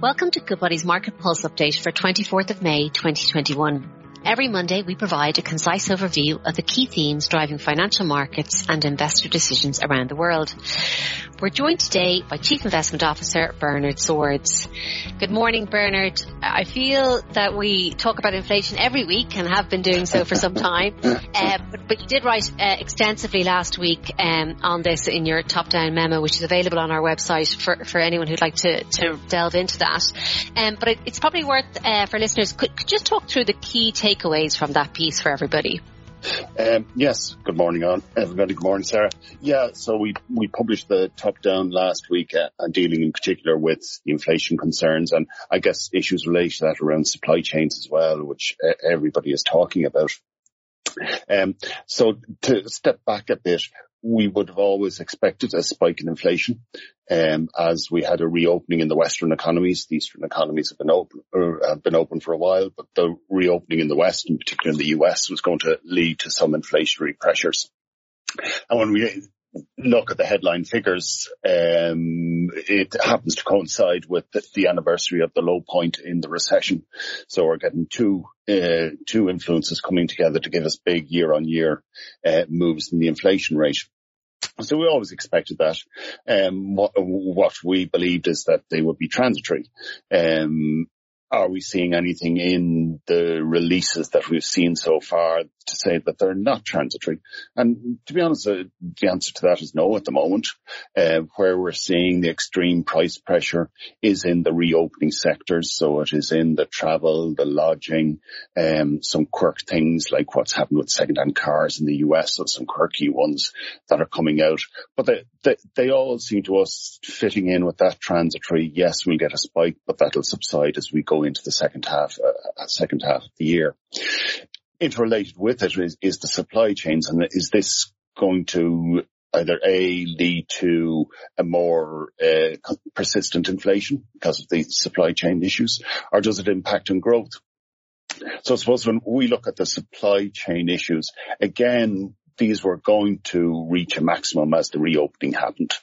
Welcome to Goodbody's Market Pulse update for 24th of May 2021. Every Monday, we provide a concise overview of the key themes driving financial markets and investor decisions around the world. We're joined today by Chief Investment Officer Bernard Swords. Good morning, Bernard. I feel that we talk about inflation every week and have been doing so for some time. Uh, but, but, you did write uh, extensively last week um, on this in your top-down memo, which is available on our website for, for anyone who'd like to, to delve into that. Um, but it, it's probably worth uh, for listeners could, could just talk through the key takeaways from that piece for everybody. Um, yes, good morning on everybody. Good morning, Sarah. Yeah, so we, we published the top down last week uh, dealing in particular with inflation concerns and I guess issues related to that around supply chains as well, which uh, everybody is talking about. Um, so to step back a bit, we would have always expected a spike in inflation um, as we had a reopening in the Western economies. The Eastern economies have been open, or have been open for a while, but the reopening in the West, in particular in the US, was going to lead to some inflationary pressures. And when we look at the headline figures, um, it happens to coincide with the, the, anniversary of the low point in the recession. So we're getting two uh, two influences coming together to give us big year-on-year uh, moves in the inflation rate. So we always expected that. Um, what, what, we believed is that they would be transitory. Um, are we seeing anything in the releases that we've seen so far to say that they're not transitory? And to be honest, uh, the answer to that is no at the moment. Uh, where we're seeing the extreme price pressure is in the reopening sectors. So it is in the travel, the lodging, um, some quirk things like what's happened with second-hand cars in the US, so some quirky ones that are coming out. But they, they, they all seem to us fitting in with that transitory. Yes, we'll get a spike, but that'll subside as we go into the second half, uh, second half of the year interrelated with it is, is the supply chains and is this going to either A, lead to a more uh, persistent inflation because of the supply chain issues, or does it impact on growth? So I suppose when we look at the supply chain issues, again, these were going to reach a maximum as the reopening happened.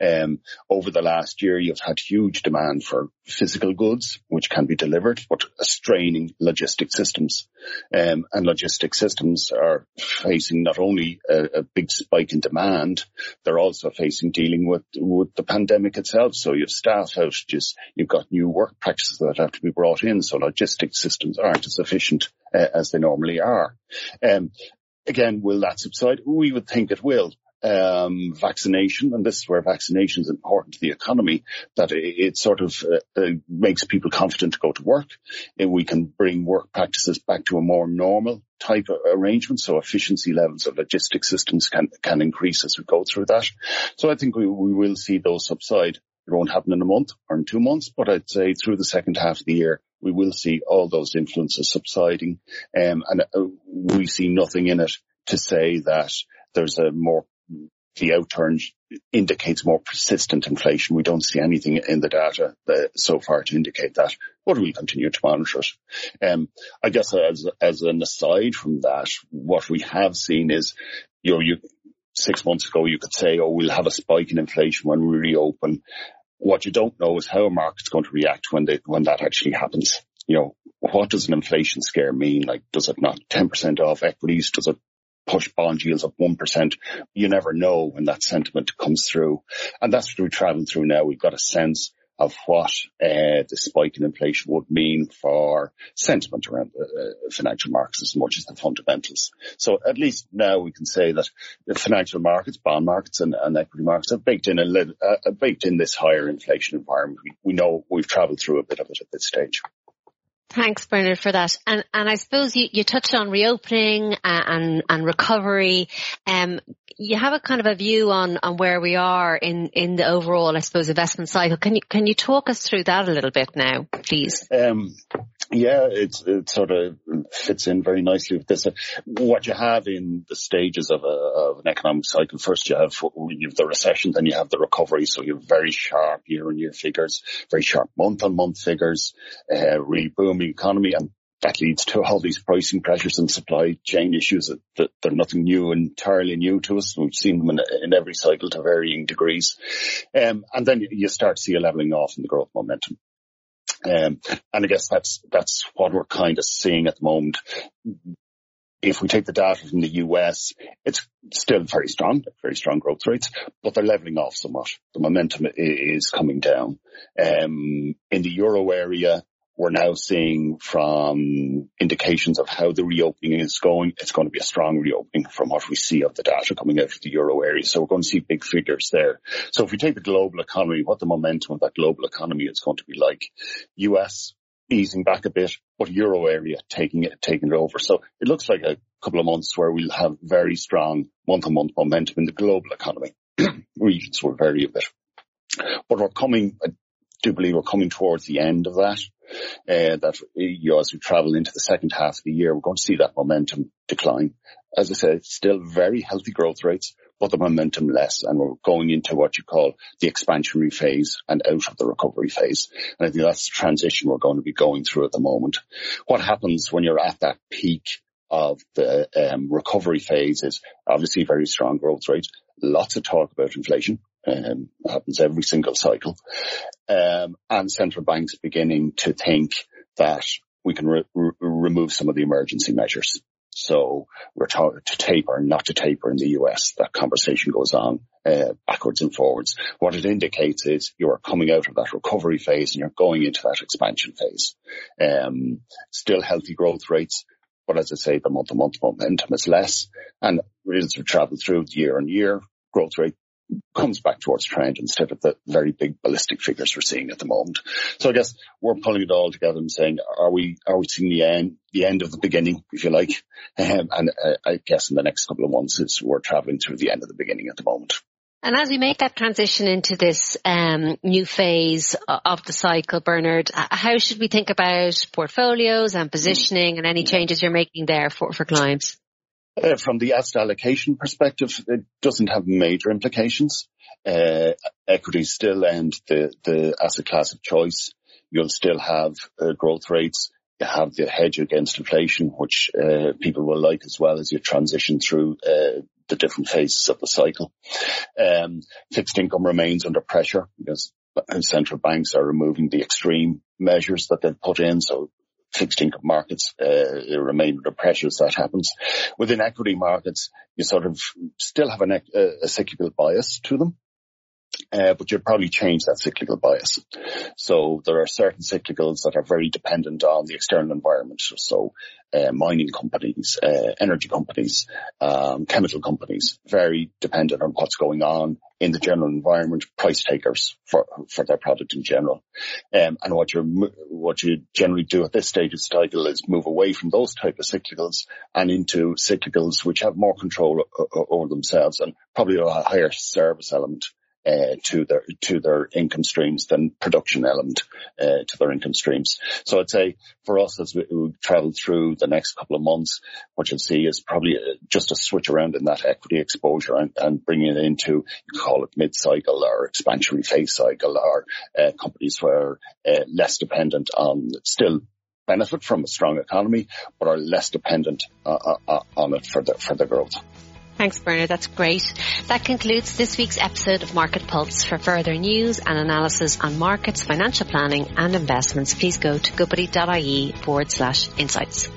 Um, over the last year, you've had huge demand for physical goods, which can be delivered, but straining logistic systems. Um, and logistic systems are facing not only a, a, big spike in demand, they're also facing dealing with, with the pandemic itself. So you've staff outages, you've got new work practices that have to be brought in. So logistic systems aren't as efficient uh, as they normally are. Um, Again, will that subside? We would think it will. Um, vaccination, and this is where vaccination is important to the economy, that it, sort of uh, uh, makes people confident to go to work. And we can bring work practices back to a more normal type of arrangement. So efficiency levels of logistic systems can, can increase as we go through that. So I think we, we will see those subside. It won't happen in a month or in two months, but I'd say through the second half of the year, we will see all those influences subsiding. Um, and uh, we see nothing in it to say that there's a more, the outturn indicates more persistent inflation. We don't see anything in the data that, so far to indicate that, but we'll continue to monitor it. Um, I guess as, as an aside from that, what we have seen is, you know, you, six months ago you could say, oh, we'll have a spike in inflation when we reopen. What you don't know is how a market's going to react when they, when that actually happens. You know, what does an inflation scare mean? Like, does it not 10% off equities? Does it push bond yields up 1%? You never know when that sentiment comes through. And that's what we're traveling through now. We've got a sense of what uh, the spike in inflation would mean for sentiment around the uh, financial markets as much as the fundamentals. So at least now we can say that the financial markets, bond markets and, and equity markets have baked in a little, uh, baked in this higher inflation environment. We, we know we've traveled through a bit of it at this stage. Thanks, Bernard, for that. And and I suppose you, you touched on reopening and and recovery. Um, you have a kind of a view on on where we are in in the overall, I suppose, investment cycle. Can you can you talk us through that a little bit now, please? Um, yeah, it's, it sort of fits in very nicely with this. What you have in the stages of, a, of an economic cycle, first you have, you have the recession, then you have the recovery. So you have very sharp year on year figures, very sharp month on month figures, uh, really booming economy. And that leads to all these pricing pressures and supply chain issues that, that they're nothing new, entirely new to us. We've seen them in, in every cycle to varying degrees. Um, and then you start to see a leveling off in the growth momentum. Um, and I guess that's, that's what we're kind of seeing at the moment. If we take the data from the US, it's still very strong, very strong growth rates, but they're leveling off somewhat. The momentum is coming down. Um, in the euro area, we're now seeing from indications of how the reopening is going, it's going to be a strong reopening from what we see of the data coming out of the euro area. So we're going to see big figures there. So if we take the global economy, what the momentum of that global economy is going to be like, US easing back a bit, but euro area taking it, taking it over. So it looks like a couple of months where we'll have very strong month on month momentum in the global economy. Regions will vary a bit. But we're coming, do believe we're coming towards the end of that uh, that you know, as we travel into the second half of the year, we're going to see that momentum decline. As I said, still very healthy growth rates, but the momentum less, and we're going into what you call the expansionary phase and out of the recovery phase. And I think that's the transition we're going to be going through at the moment. What happens when you're at that peak of the um, recovery phase is obviously very strong growth rates, lots of talk about inflation, um, happens every single cycle. Um, and central banks beginning to think that we can re- re- remove some of the emergency measures. So we're talking to taper, not to taper in the US. That conversation goes on uh, backwards and forwards. What it indicates is you're coming out of that recovery phase and you're going into that expansion phase. Um, still healthy growth rates, but as I say, the month-to-month momentum is less. And as we travel through year on year, growth rate comes back towards trend instead of the very big ballistic figures we're seeing at the moment. So I guess we're pulling it all together and saying, are we, are we seeing the end, the end of the beginning, if you like? Um, and uh, I guess in the next couple of months, it's, we're traveling through the end of the beginning at the moment. And as we make that transition into this um, new phase of the cycle, Bernard, how should we think about portfolios and positioning and any changes you're making there for, for clients? Uh, from the asset allocation perspective, it doesn't have major implications. Uh, equities still end the, the asset class of choice. You'll still have uh, growth rates. You have the hedge against inflation, which uh, people will like as well as you transition through uh, the different phases of the cycle. Um, fixed income remains under pressure because central banks are removing the extreme measures that they've put in. So fixed income markets uh, remain under pressure as that happens. Within equity markets, you sort of still have an, a, a cyclical bias to them. Uh, but you'd probably change that cyclical bias. So there are certain cyclicals that are very dependent on the external environment. So uh, mining companies, uh, energy companies, um, chemical companies, very dependent on what's going on in the general environment, price takers for, for their product in general. Um, and what you what you generally do at this stage of cycle is move away from those type of cyclicals and into cyclicals which have more control over themselves and probably a higher service element uh, to their to their income streams than production element uh, to their income streams. So I'd say for us as we, we, travel through the next couple of months, what you'll see is probably uh, just a switch around in that equity exposure and, and bringing it into you call it mid-cycle or expansionary phase cycle or uh, companies where uh, less dependent on still benefit from a strong economy, but are less dependent uh, on it for the for the growth. Thanks, Bernard. That's great. That concludes this week's episode of Market Pulse. For further news and analysis on markets, financial planning and investments, please go to goodbody.ie forward slash insights.